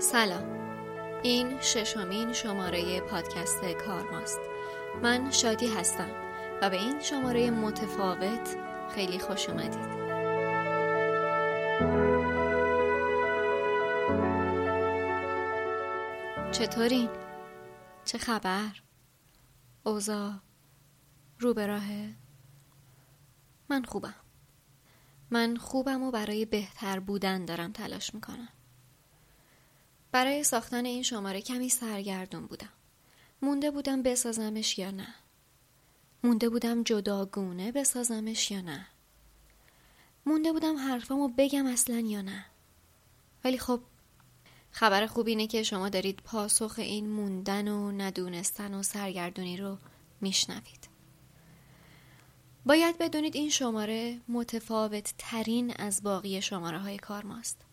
سلام این ششمین شماره پادکست کارماست من شادی هستم و به این شماره متفاوت خیلی خوش اومدید چطورین؟ چه خبر؟ اوزا رو به راهه؟ من خوبم من خوبم و برای بهتر بودن دارم تلاش می‌کنم برای ساختن این شماره کمی سرگردون بودم. مونده بودم بسازمش یا نه؟ مونده بودم جداگونه بسازمش یا نه؟ مونده بودم حرفامو بگم اصلا یا نه؟ ولی خب خبر خوب اینه که شما دارید پاسخ این موندن و ندونستن و سرگردونی رو میشنوید. باید بدونید این شماره متفاوت ترین از باقی شماره های کار ماست.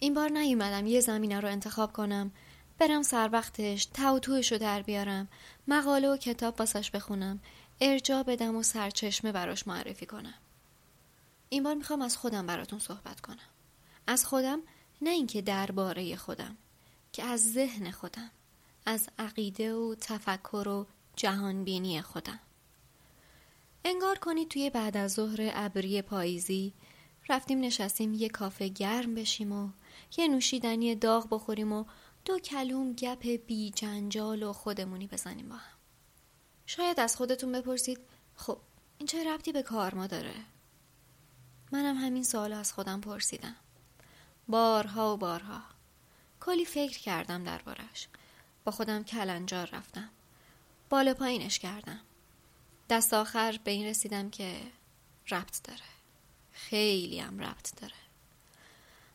این بار نیومدم یه زمینه رو انتخاب کنم. برم سر وقتش توتوش رو در بیارم. مقاله و کتاب واسش بخونم. ارجا بدم و سرچشمه براش معرفی کنم. این بار می‌خوام از خودم براتون صحبت کنم. از خودم نه اینکه درباره خودم که از ذهن خودم از عقیده و تفکر و جهانبینی خودم. انگار کنید توی بعد از ظهر ابری پاییزی رفتیم نشستیم یه کافه گرم بشیم و یه نوشیدنی داغ بخوریم و دو کلوم گپ بی جنجال و خودمونی بزنیم با هم. شاید از خودتون بپرسید خب این چه ربطی به کار ما داره؟ منم همین سوال از خودم پرسیدم. بارها و بارها. کلی فکر کردم دربارش. با خودم کلنجار رفتم. بالا پایینش کردم. دست آخر به این رسیدم که ربط داره. خیلی هم ربط داره.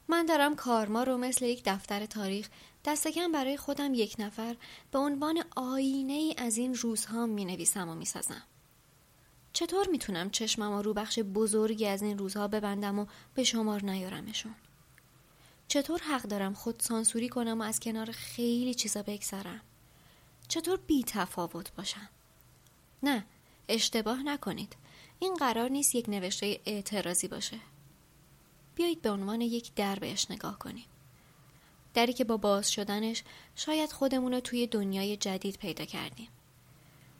من دارم کارما رو مثل یک دفتر تاریخ دست کم برای خودم یک نفر به عنوان آینه ای از این روزها می نویسم و می سازم. چطور می‌تونم چشمم رو بخش بزرگی از این روزها ببندم و به شمار نیارمشون؟ چطور حق دارم خود سانسوری کنم و از کنار خیلی چیزا بگذرم؟ چطور بی تفاوت باشم؟ نه اشتباه نکنید این قرار نیست یک نوشته اعتراضی باشه بیایید به عنوان یک در بهش نگاه کنیم. دری که با باز شدنش شاید خودمون رو توی دنیای جدید پیدا کردیم.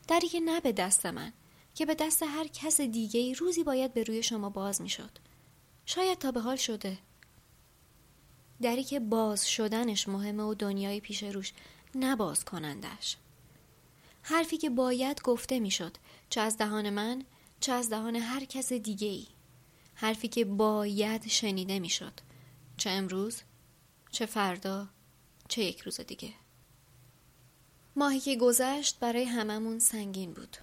دری که نه به دست من که به دست هر کس دیگه ای روزی باید به روی شما باز می شد. شاید تا به حال شده. دری که باز شدنش مهمه و دنیای پیش روش نباز کنندش. حرفی که باید گفته می‌شد چه از دهان من چه از دهان هر کس دیگه ای حرفی که باید شنیده می‌شد چه امروز چه فردا چه یک روز دیگه ماهی که گذشت برای هممون سنگین بود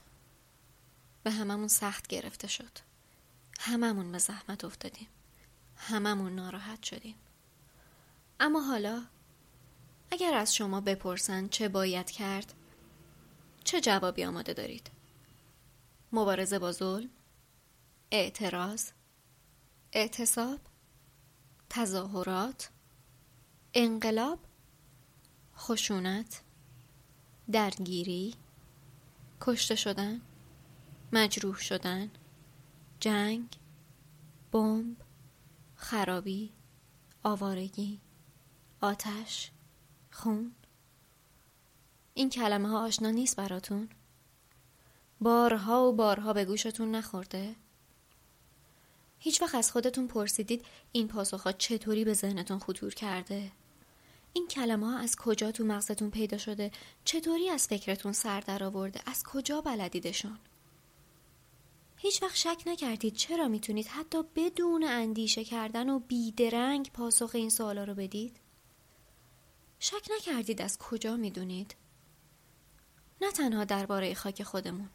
به هممون سخت گرفته شد هممون به زحمت افتادیم هممون ناراحت شدیم اما حالا اگر از شما بپرسن چه باید کرد چه جوابی آماده دارید؟ مبارزه با ظلم؟ اعتراض؟ اعتصاب؟ تظاهرات؟ انقلاب؟ خشونت؟ درگیری؟ کشته شدن؟ مجروح شدن؟ جنگ؟ بمب؟ خرابی؟ آوارگی؟ آتش؟ خون؟ این کلمه ها آشنا نیست براتون؟ بارها و بارها به گوشتون نخورده؟ هیچ وقت از خودتون پرسیدید این پاسخها چطوری به ذهنتون خطور کرده؟ این کلمه ها از کجا تو مغزتون پیدا شده؟ چطوری از فکرتون سر در آورده؟ از کجا بلدیدشون؟ هیچ وقت شک نکردید چرا می‌تونید حتی بدون اندیشه کردن و بیدرنگ پاسخ این سوالا رو بدید؟ شک نکردید از کجا می‌دونید؟ نه تنها درباره خاک خودمون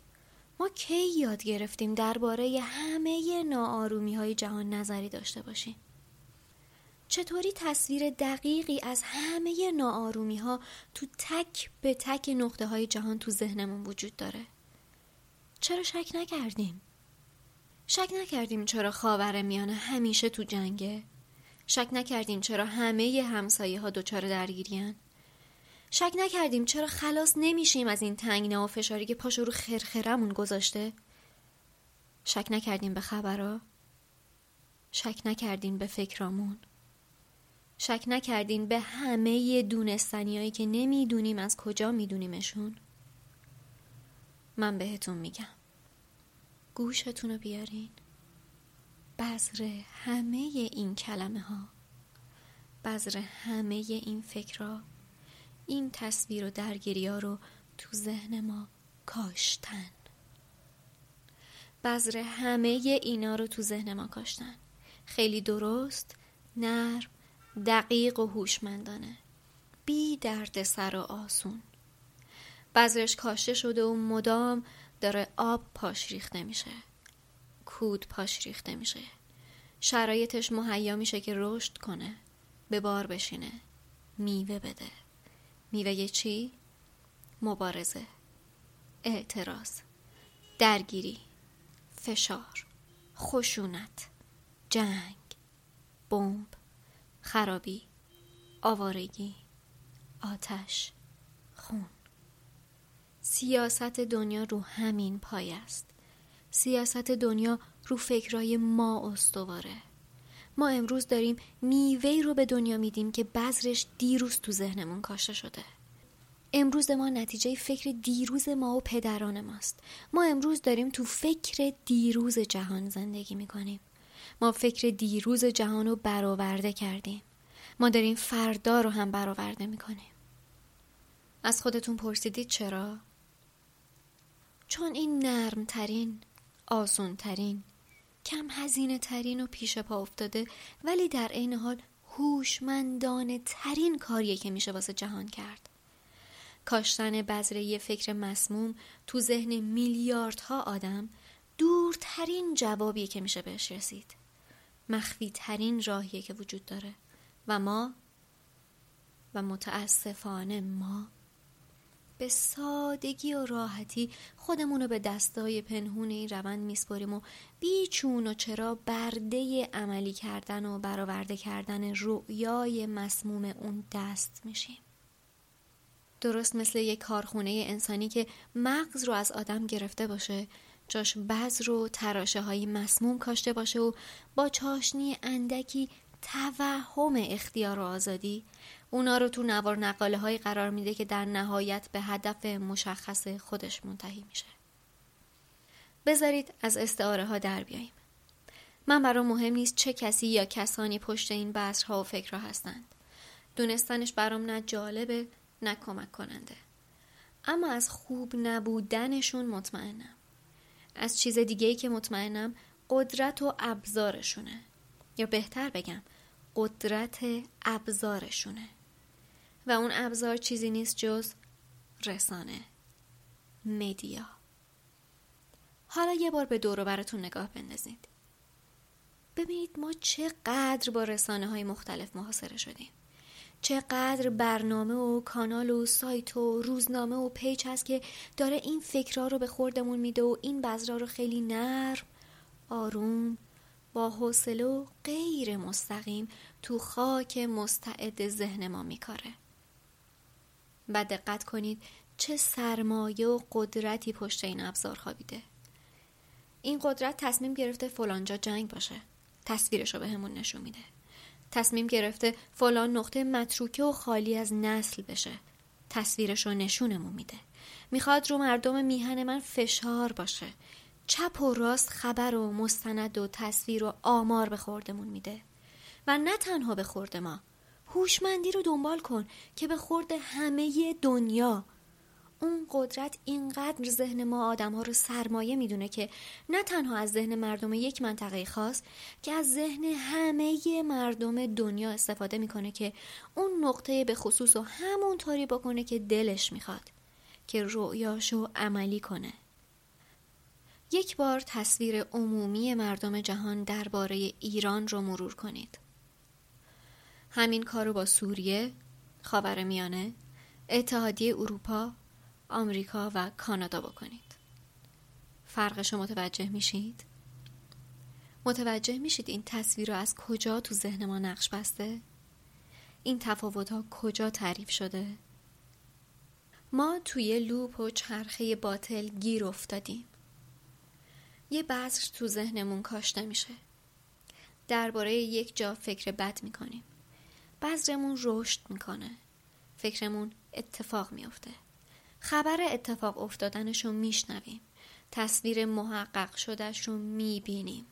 ما کی یاد گرفتیم درباره همه ناآرومی های جهان نظری داشته باشیم؟ چطوری تصویر دقیقی از همه ناآرومی ها تو تک به تک نقطه های جهان تو ذهنمون وجود داره؟ چرا شک نکردیم؟ شک نکردیم چرا خاور میانه همیشه تو جنگه؟ شک نکردیم چرا همه همسایه ها دچار درگیریان شک نکردیم چرا خلاص نمیشیم از این تنگنا و فشاری که پاشو رو خرخرمون گذاشته؟ شک نکردیم به خبرها. شک نکردیم به فکرامون. شک نکردین به همه دونستنیایی که نمی‌دونیم از کجا میدونیمشون. من بهتون میگم. گوشتون رو بیارین. بذر همه این کلمه ها بذر همه این فکرها. این تصویر و درگیری ها رو تو ذهن ما کاشتن. بذر همه اینا رو تو ذهن ما کاشتن. خیلی درست نرم دقیق و هوشمندانه. بی درد سر و آسون. بذرش کاشته شده و مدام داره آب پاش ریخته میشه. کود پاش ریخته میشه. شرایطش مهیا میشه که رشد کنه به بار بشینه میوه بده. میوه چی؟ مبارزه اعتراض درگیری فشار خشونت جنگ بمب خرابی آوارگی آتش خون. سیاست دنیا رو همین پای است. سیاست دنیا رو فکرای ما استواره. ما امروز داریم میوه رو به دنیا میدیم که بذرش دیروز تو ذهنمون کاشته شده. امروز ما نتیجه فکر دیروز ما و پدران ماست. ما امروز داریم تو فکر دیروز جهان زندگی می‌کنیم. ما فکر دیروز جهان رو برآورده کردیم. ما داریم فردا رو هم برآورده می‌کنیم. از خودتون پرسیدید چرا؟ چون این نرمترین آسونترین کم هزینه ترین و پیش پا افتاده ولی در عین حال هوشمندانه ترین کاریه که میشه واسه جهان کرد. کاشتن بذره یه فکر مسموم تو ذهن میلیاردها آدم دورترین جوابیه که میشه بهش رسید. مخفی ترین راهیه که وجود داره. و ما و متاسفانه ما به سادگی و راحتی خودمون رو به دستای پنهون این روند میسپریم و بیچون و چرا برده عملی کردن و برآورده کردن رؤیای مسموم اون دست میشیم. درست مثل یک کارخونه انسانی که مغز رو از آدم گرفته باشه جاش بذر و تراشه های مسموم کاشته باشه و با چاشنی اندکی توهم اختیار و آزادی اونا رو تو نوار نقاله های قرار میده که در نهایت به هدف مشخص خودش منتهی میشه. بذارید از استعاره ها در بیاییم. من برام مهم نیست چه کسی یا کسانی پشت این بذرها و فکرها هستند. دونستنش برام نه جالبه نه کمک کننده. اما از خوب نبودنشون مطمئنم. از چیز دیگه ای که مطمئنم قدرت و ابزارشونه. یا بهتر بگم قدرت ابزارشونه. و اون ابزار چیزی نیست جز رسانه media. حالا یه بار به دور و برتون نگاه بندازید. ببینید ما چقدر با رسانه های مختلف محاصره شدیم. چقدر برنامه و کانال و سایت و روزنامه و page هست که داره این فکرها رو به خوردمون میده و این بذرها رو خیلی نرم آروم با حوصله و غیر مستقیم تو خاک مستعد ذهن ما میکاره. و دقت کنید چه سرمایه و قدرتی پشت این ابزار خوابیده. این قدرت تصمیم گرفته فلانجا جنگ باشه. تصویرش رو به همون نشون میده. تصمیم گرفته فلان نقطه متروکه و خالی از نسل بشه. تصویرش رو نشونمون میده. می‌خواد رو مردم میهن من فشار باشه. چپ و راست خبر و مستند و تصویر و آمار به خوردمون میده. و نه تنها به خورد ما. هوشمندی رو دنبال کن که به خورد همه دنیا. اون قدرت اینقدر ذهن ما آدم ها رو سرمایه می‌دونه که نه تنها از ذهن مردم یک منطقه خاص که از ذهن همه مردم دنیا استفاده می‌کنه که اون نقطه به خصوص و همونطوری بکنه که دلش می‌خواد که رؤیاشو عملی کنه. یک بار تصویر عمومی مردم جهان درباره ایران رو مرور کنید. همین کار رو با سوریه، میانه، اتحادیه اروپا، آمریکا و کانادا بکنید. فرقش رو متوجه میشید؟ متوجه میشید این تصویر رو از کجا تو ذهن ما نقش بسته؟ این تفاوت ها کجا تعریف شده؟ ما توی لوپ و چرخه باطل گیر افتادیم. یه بذر تو ذهنمون کاشته میشه. درباره یک جا فکر بد می‌کنیم. بذرمون رشد می‌کنه. فکرمون اتفاق میافته. خبر اتفاق افتادنش رو میشنویم. تصویر محقق شدهش رو می‌بینیم.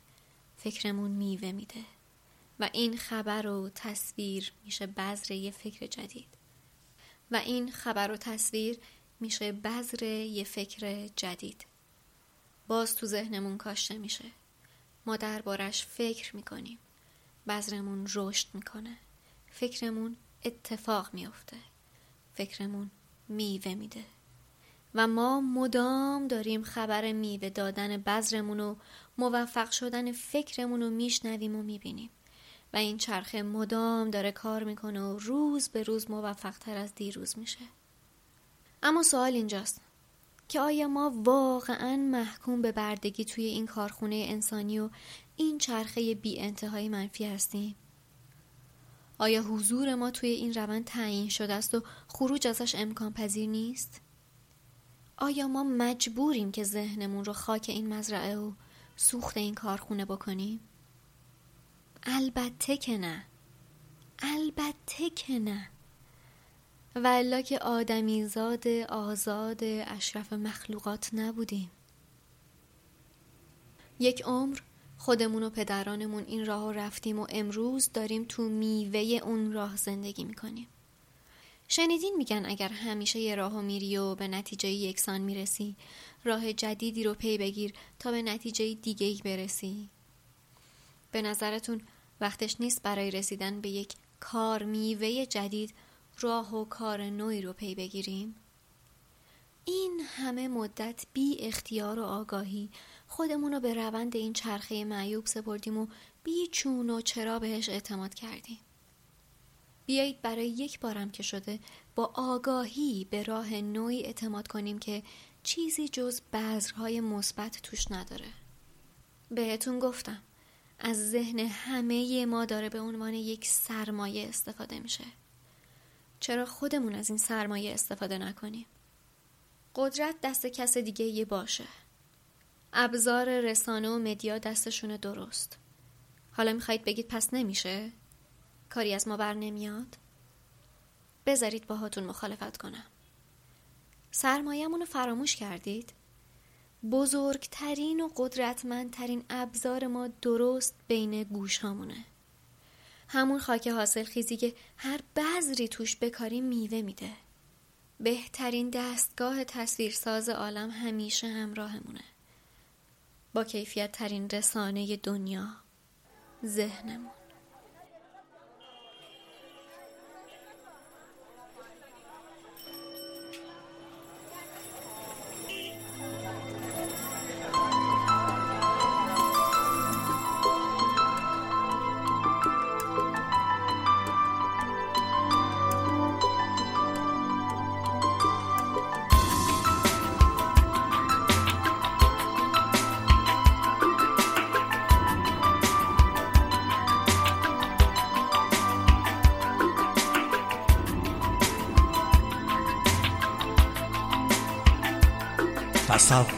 فکرمون میوه میده. و این خبر و تصویر میشه بذر یه فکر جدید. و این خبر و تصویر میشه بذر یه فکر جدید. باز تو ذهنمون کاشته میشه. ما دربارش فکر می‌کنیم. بذرمون رشد می‌کنه. فکرمون اتفاق میافته. فکرمون میوه میده. و ما مدام داریم خبر میوه دادن بذرمون و موفق شدن فکرمون رو میشنویم و می‌بینیم. و این چرخه مدام داره کار می‌کنه و روز به روز موفق تر از دیروز میشه. اما سوال اینجاست. که آیا ما واقعا محکوم به بردگی توی این کارخونه انسانی و این چرخه بی انتهای منفی هستیم؟ آیا حضور ما توی این روند تعیین شده است و خروج ازش امکان پذیر نیست؟ آیا ما مجبوریم که ذهنمون رو خاک این مزرعه و سوخت این کارخونه بکنیم؟ البته که نه البته که نه والا که آدمیزاد آزاد اشرف مخلوقات نبودیم یک عمر خودمون و پدرانمون این راه رفتیم و امروز داریم تو میوه اون راه زندگی می‌کنیم. شنیدین میگن اگر همیشه یه راهو میری و به نتیجه یکسان می‌رسی راه جدیدی رو پی بگیر تا به نتیجه دیگه ای برسی. به نظرتون وقتش نیست برای رسیدن به یک کار میوه جدید راه و کار نوعی رو پی بگیریم؟ این همه مدت بی اختیار و آگاهی خودمون رو به روند این چرخه معیوب سپردیم و بی چون و چرا بهش اعتماد کردیم. بیایید برای یک بارم که شده با آگاهی به راه نوعی اعتماد کنیم که چیزی جز بذرهای مثبت توش نداره. بهتون گفتم از ذهن همه ما داره به عنوان یک سرمایه استفاده میشه. چرا خودمون از این سرمایه استفاده نکنیم؟ قدرت دست کس دیگه یه باشه. ابزار رسانه و مدیا دستشونه درست. حالا می‌خواید بگید پس نمیشه؟ کاری از ما بر نمیاد. بذارید باهاتون مخالفت کنم. سرمایهمون رو فراموش کردید؟ بزرگترین و قدرتمندترین ابزار ما درست بین گوش همونه. همون خاک حاصل خیزی که هر بذری توش بکاری میوه میده. بهترین دستگاه تصویرساز عالم همیشه همراهمونه. با کیفیت ترین رسانه دنیا ذهنمون.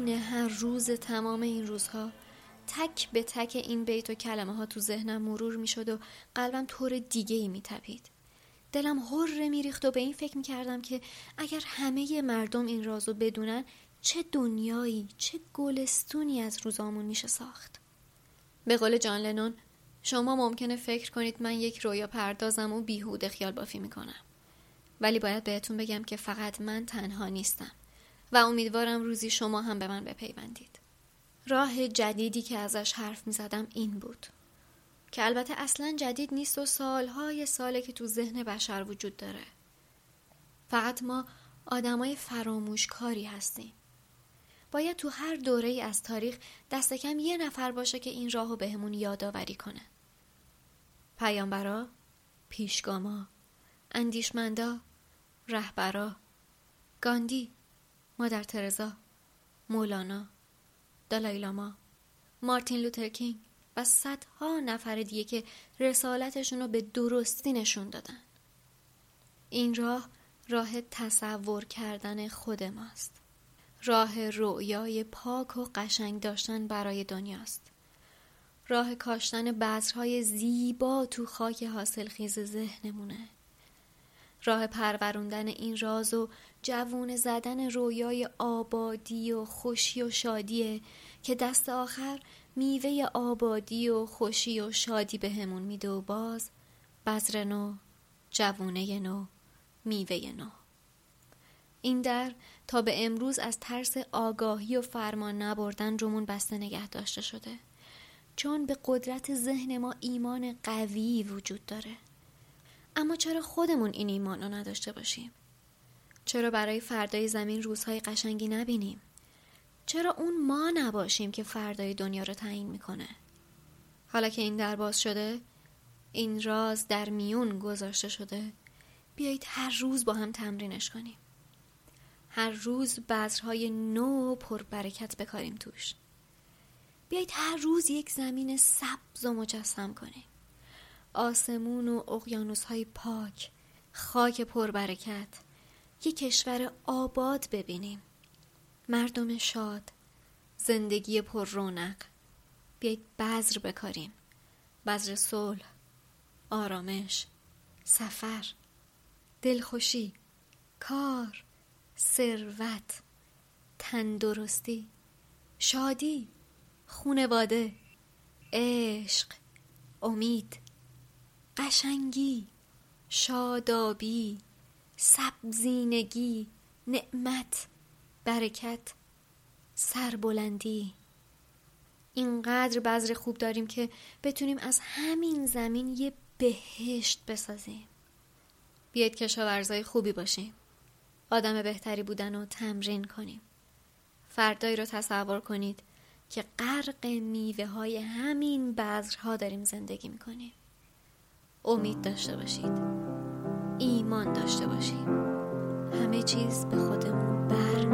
عین هر روز تمام این روزها تک به تک این بیت و کلمه ها تو ذهنم مرور می شد و قلبم طور دیگه ای می تپید. دلم هر میریخت و به این فکر می کردم که اگر همه مردم این رازو بدونن چه دنیایی چه گلستونی از روزامون میشه ساخت. به قول جان لنون شما ممکنه فکر کنید من یک رویا پردازم و بیهوده خیال بافی می‌کنم. ولی باید بهتون بگم که فقط من تنها نیستم. و امیدوارم روزی شما هم به من بپیوندید. راه جدیدی که ازش حرف می زدم این بود. که البته اصلا جدید نیست و سالهای ساله که تو ذهن بشر وجود داره. فقط ما آدمای فراموشکاری هستیم. باید تو هر دوره از تاریخ دست کم یه نفر باشه که این راهو بهمون یادآوری کنه. پیامبرا، پیشگاما، اندیشمندا، رهبرا، گاندی، مادر ترزا، مولانا، دالایلاما، مارتین لوترکینگ و صدها نفر دیگه که رسالتشون رو به درستی نشون دادن. این راه راه تصور کردن خود ماست. راه رؤیای پاک و قشنگ داشتن برای دنیاست. راه کاشتن بذرهای زیبا تو خاک حاصل خیز ذهنمونه. راه پروروندن این راز و جوون زدن رویای آبادی و خوشی و شادیه که دست آخر میوه آبادی و خوشی و شادی بهمون میده و باز بذر نو جوونه نو میوه نو. این در تا به امروز از ترس آگاهی و فرمان نبردن رومون بسته نگه داشته شده. چون به قدرت ذهن ما ایمان قوی وجود داره. اما چرا خودمون این ایمان رو نداشته باشیم؟ چرا برای فردای زمین روزهای قشنگی نبینیم؟ چرا اون ما نباشیم که فردای دنیا رو تعیین می‌کنه؟ حالا که این در باز شده این راز در میون گذاشته شده بیایید هر روز با هم تمرینش کنیم هر روز بذرهای نو پر برکت بکاریم توش بیایید هر روز یک زمین سبز و مجسم کنیم آسمون و اقیانوس های پاک خاک پربرکت یک کشور آباد ببینیم. مردم شاد زندگی پر رونق. بیایید بذر بکاریم. بذر صلح آرامش سفر دلخوشی کار ثروت تندرستی شادی خونواده عشق امید قشنگی شادابی. سبزینگی نعمت برکت سربلندی. اینقدر بذر خوب داریم که بتونیم از همین زمین یه بهشت بسازیم. بیاید کشاورزای خوبی باشیم. آدم بهتری بودن و تمرین کنیم. فردایی رو تصور کنید که غرق میوه های همین بذرها داریم زندگی می‌کنیم. امید داشته باشید. ایمان داشته باشید همه چیز به خودمون بر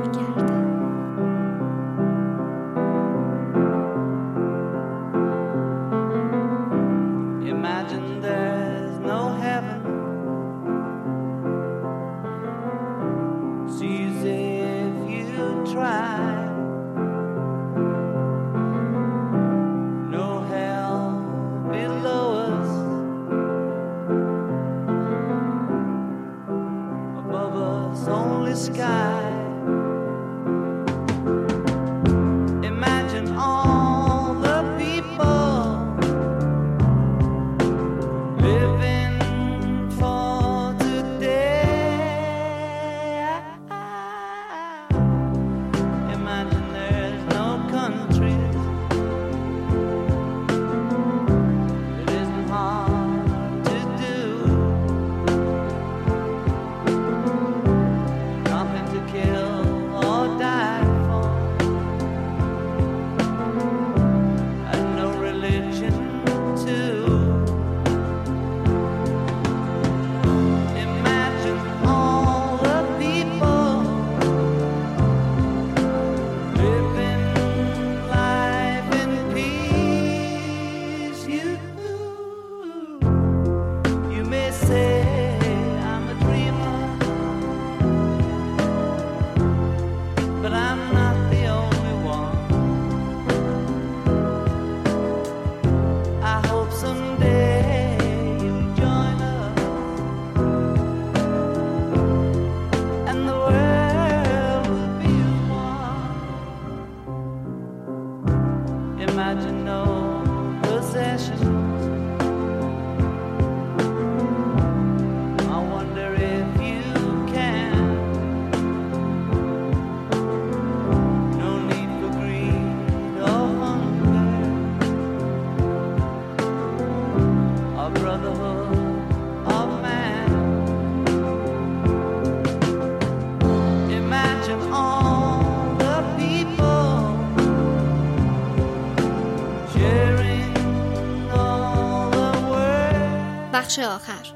بخش آخر.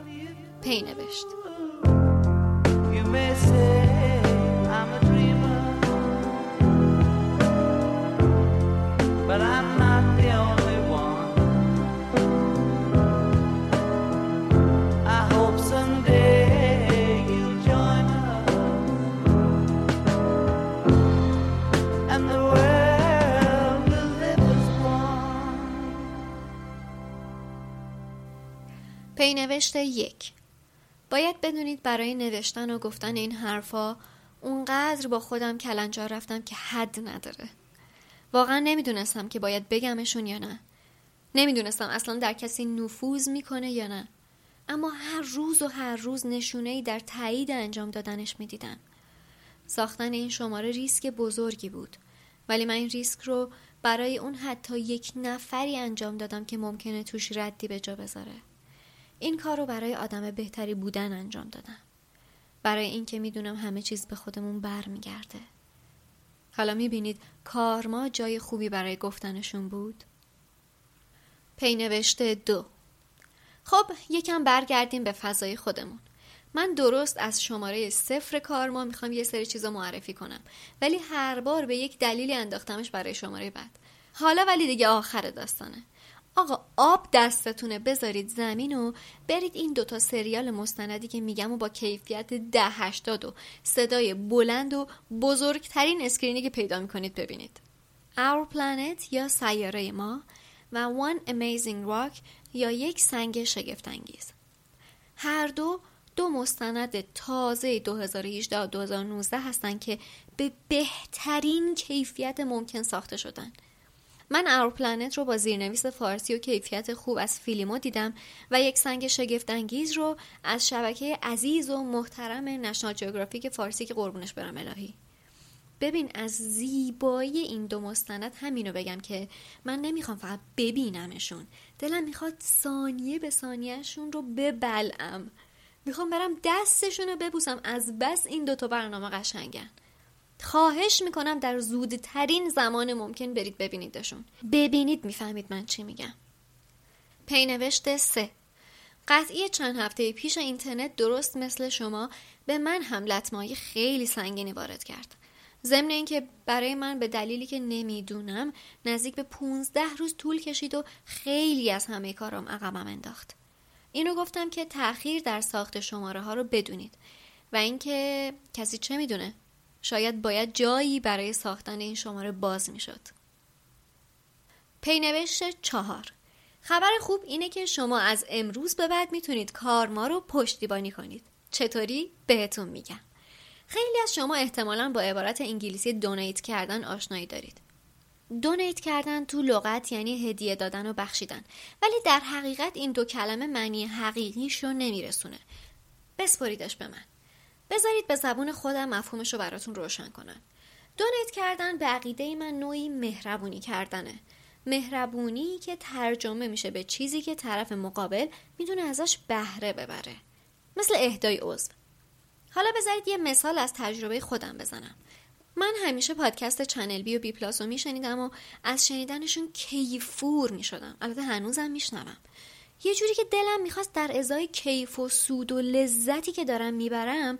پی نوشت. پینوشت یک. باید بدونید برای نوشتن و گفتن این حرفا اونقدر با خودم کلنجار رفتم که حد نداره. واقعا نمی‌دونستم که باید بگمشون یا نه. نمی‌دونستم اصلا در کسی نفوذ می‌کنه یا نه. اما هر روز و هر روز نشونه ای در تایید انجام دادنش می‌دیدم. ساختن این شماره ریسک بزرگی بود. ولی من این ریسک رو برای اون حتی یک نفری انجام دادم که ممکنه توش ردی به جا بذاره. این کار رو برای آدم بهتری بودن انجام دادم. برای اینکه می‌دونم همه چیز به خودمون برمیگرده. حالا می‌بینید کارما جای خوبی برای گفتنشون بود؟ پینوشته دو خب یکم برگردیم به فضای خودمون. من درست از شماره صفر کارما می‌خوام یه سری چیزا معرفی کنم ولی هر بار به یک دلیلی انداختمش برای شماره بعد. حالا ولی دیگه آخر داستانه. آقا آب دستتونه بذارید زمین و برید این دوتا سریال مستندی که میگم و با کیفیت ده هشتاد و صدای بلند و بزرگترین اسکرینی که پیدا می‌کنید ببینید. Our Planet یا سیاره ما و One Amazing Rock یا یک سنگ شگفتانگیز. هر دو دو مستند تازه 2018 و 2019 هستند که به بهترین کیفیت ممکن ساخته شدن. من Our Planet رو با زیرنویس فارسی و کیفیت خوب از فیلیمو دیدم و یک سنگ شگفتانگیز رو از شبکه عزیز و محترم National Geographic فارسی که قربونش برم الهی. ببین از زیبایی این دو مستند همینو بگم که من نمی‌خوام فقط ببینمشون. دلم می‌خواد ثانیه به ثانیهشون رو ببلعم می‌خوام برم دستشون رو ببوسم. از بس این دوتا برنامه قشنگن. خواهش می‌کنم در زودترین زمان ممکن برید ببینیدشون. ببینید می‌فهمید من چی میگم. پینوشت سه. قطعی چند هفته پیش اینترنت درست مثل شما به من هم لطمایی خیلی سنگینی وارد کرد. ضمن اینکه برای من به دلیلی که نمی‌دونم نزدیک به 15 روز طول کشید و خیلی از همه کارام عقبم انداخت. اینو گفتم که تاخیر در ساخت شماره ها رو بدونید. و اینکه کسی چه می‌دونه؟ شاید باید جایی برای ساختن این شماره باز می‌شد. پینوشت چهار. خبر خوب اینه که شما از امروز به بعد می‌تونید کار ما رو پشتیبانی کنید. چطوری؟ بهتون میگم. خیلی از شما احتمالا با عبارت انگلیسی دونیت کردن آشنایی دارید. دونیت کردن تو لغت یعنی هدیه دادن و بخشیدن. ولی در حقیقت این دو کلمه معنی حقیقیش رو نمیرسونه. بسپریدش به من. بذارید به زبون خودم مفهومش رو براتون روشن کنم. donate کردن به عقیده من نوعی مهربونی کردنه. مهربونی که ترجمه میشه به چیزی که طرف مقابل می‌تونه ازش بهره ببره. مثل اهدای عضو. حالا بذارید یه مثال از تجربه خودم بزنم. من همیشه پادکست چنل بی و بی پلاس رو میشنیدم و از شنیدنشون کیفور می‌شدم. البته هنوزم میشنوم. یه جوری که دلم می‌خواست در ازای کیف و سود و لذتی که دارم می‌برم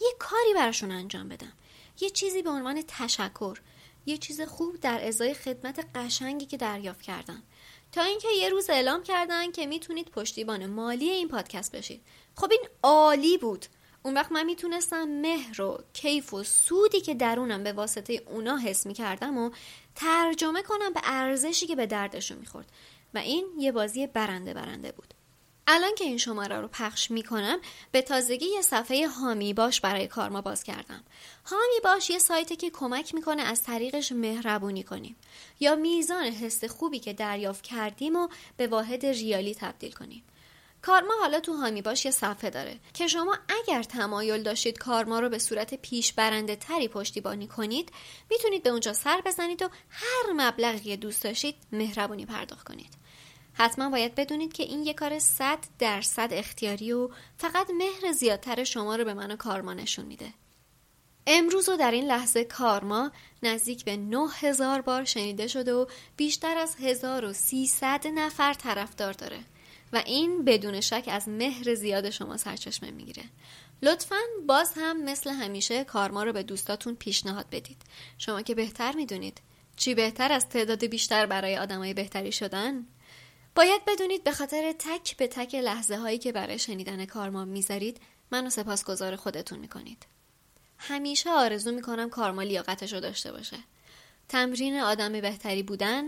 یه کاری براشون انجام بدم. یه چیزی به عنوان تشکر. یه چیز خوب در ازای خدمت قشنگی که دریافت کردم تا اینکه یه روز اعلام کردن که می‌تونید پشتیبان مالی این پادکست بشید. خب این عالی بود. اون وقت من می‌تونستم مهر و کیف و سودی که درونم به واسطه اونا حس می‌کردم و ترجمه کنم به ارزشی که به دردشون می‌خورد. و این یه بازی برنده برنده بود. الان که این شماره رو پخش می‌کنم به تازگی یه صفحه هامی باش برای کارما باز کردم. هامی باش یه سایتی که کمک می‌کنه از طریقش مهربونی کنیم. یا میزان حس خوبی که دریافت کردیم و به واحد ریالی تبدیل کنیم. کارما حالا تو هامی باش یه صفحه داره که شما اگر تمایل داشتید کارما رو به صورت پیش برنده تری پشتیبانی کنید می‌تونید به اونجا سر بزنید و هر مبلغی دوست داشتید مهربونی پرداخت کنید. حتما باید بدونید که این یه کار صد درصد اختیاری و فقط مهر زیادتر شما رو به من و کارما نشون میده. امروز و در این لحظه کارما نزدیک به 9000 بار شنیده شده و بیشتر از 1300 نفر طرفدار داره و این بدون شک از مهر زیاد شما سرچشمه می‌گیره. لطفا باز هم مثل همیشه کارما رو به دوستاتون پیشنهاد بدید. شما که بهتر می‌دونید چی بهتر از تعداد بیشتر برای آدمای بهتری شدن؟ باید بدونید به خاطر تک به تک لحظه هایی که برای شنیدن کارما می‌ذارید منو سپاسگزار خودتون می‌کنید. همیشه آرزو می‌کنم کارما لیاقتش رو داشته باشه. تمرین آدم بهتری بودن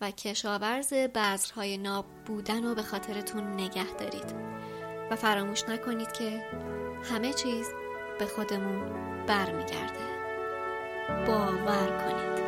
و کشاورز بذرهای ناب بودن رو به خاطرتون نگه دارید. و فراموش نکنید که همه چیز به خودمون برمیگرده. باور کنید.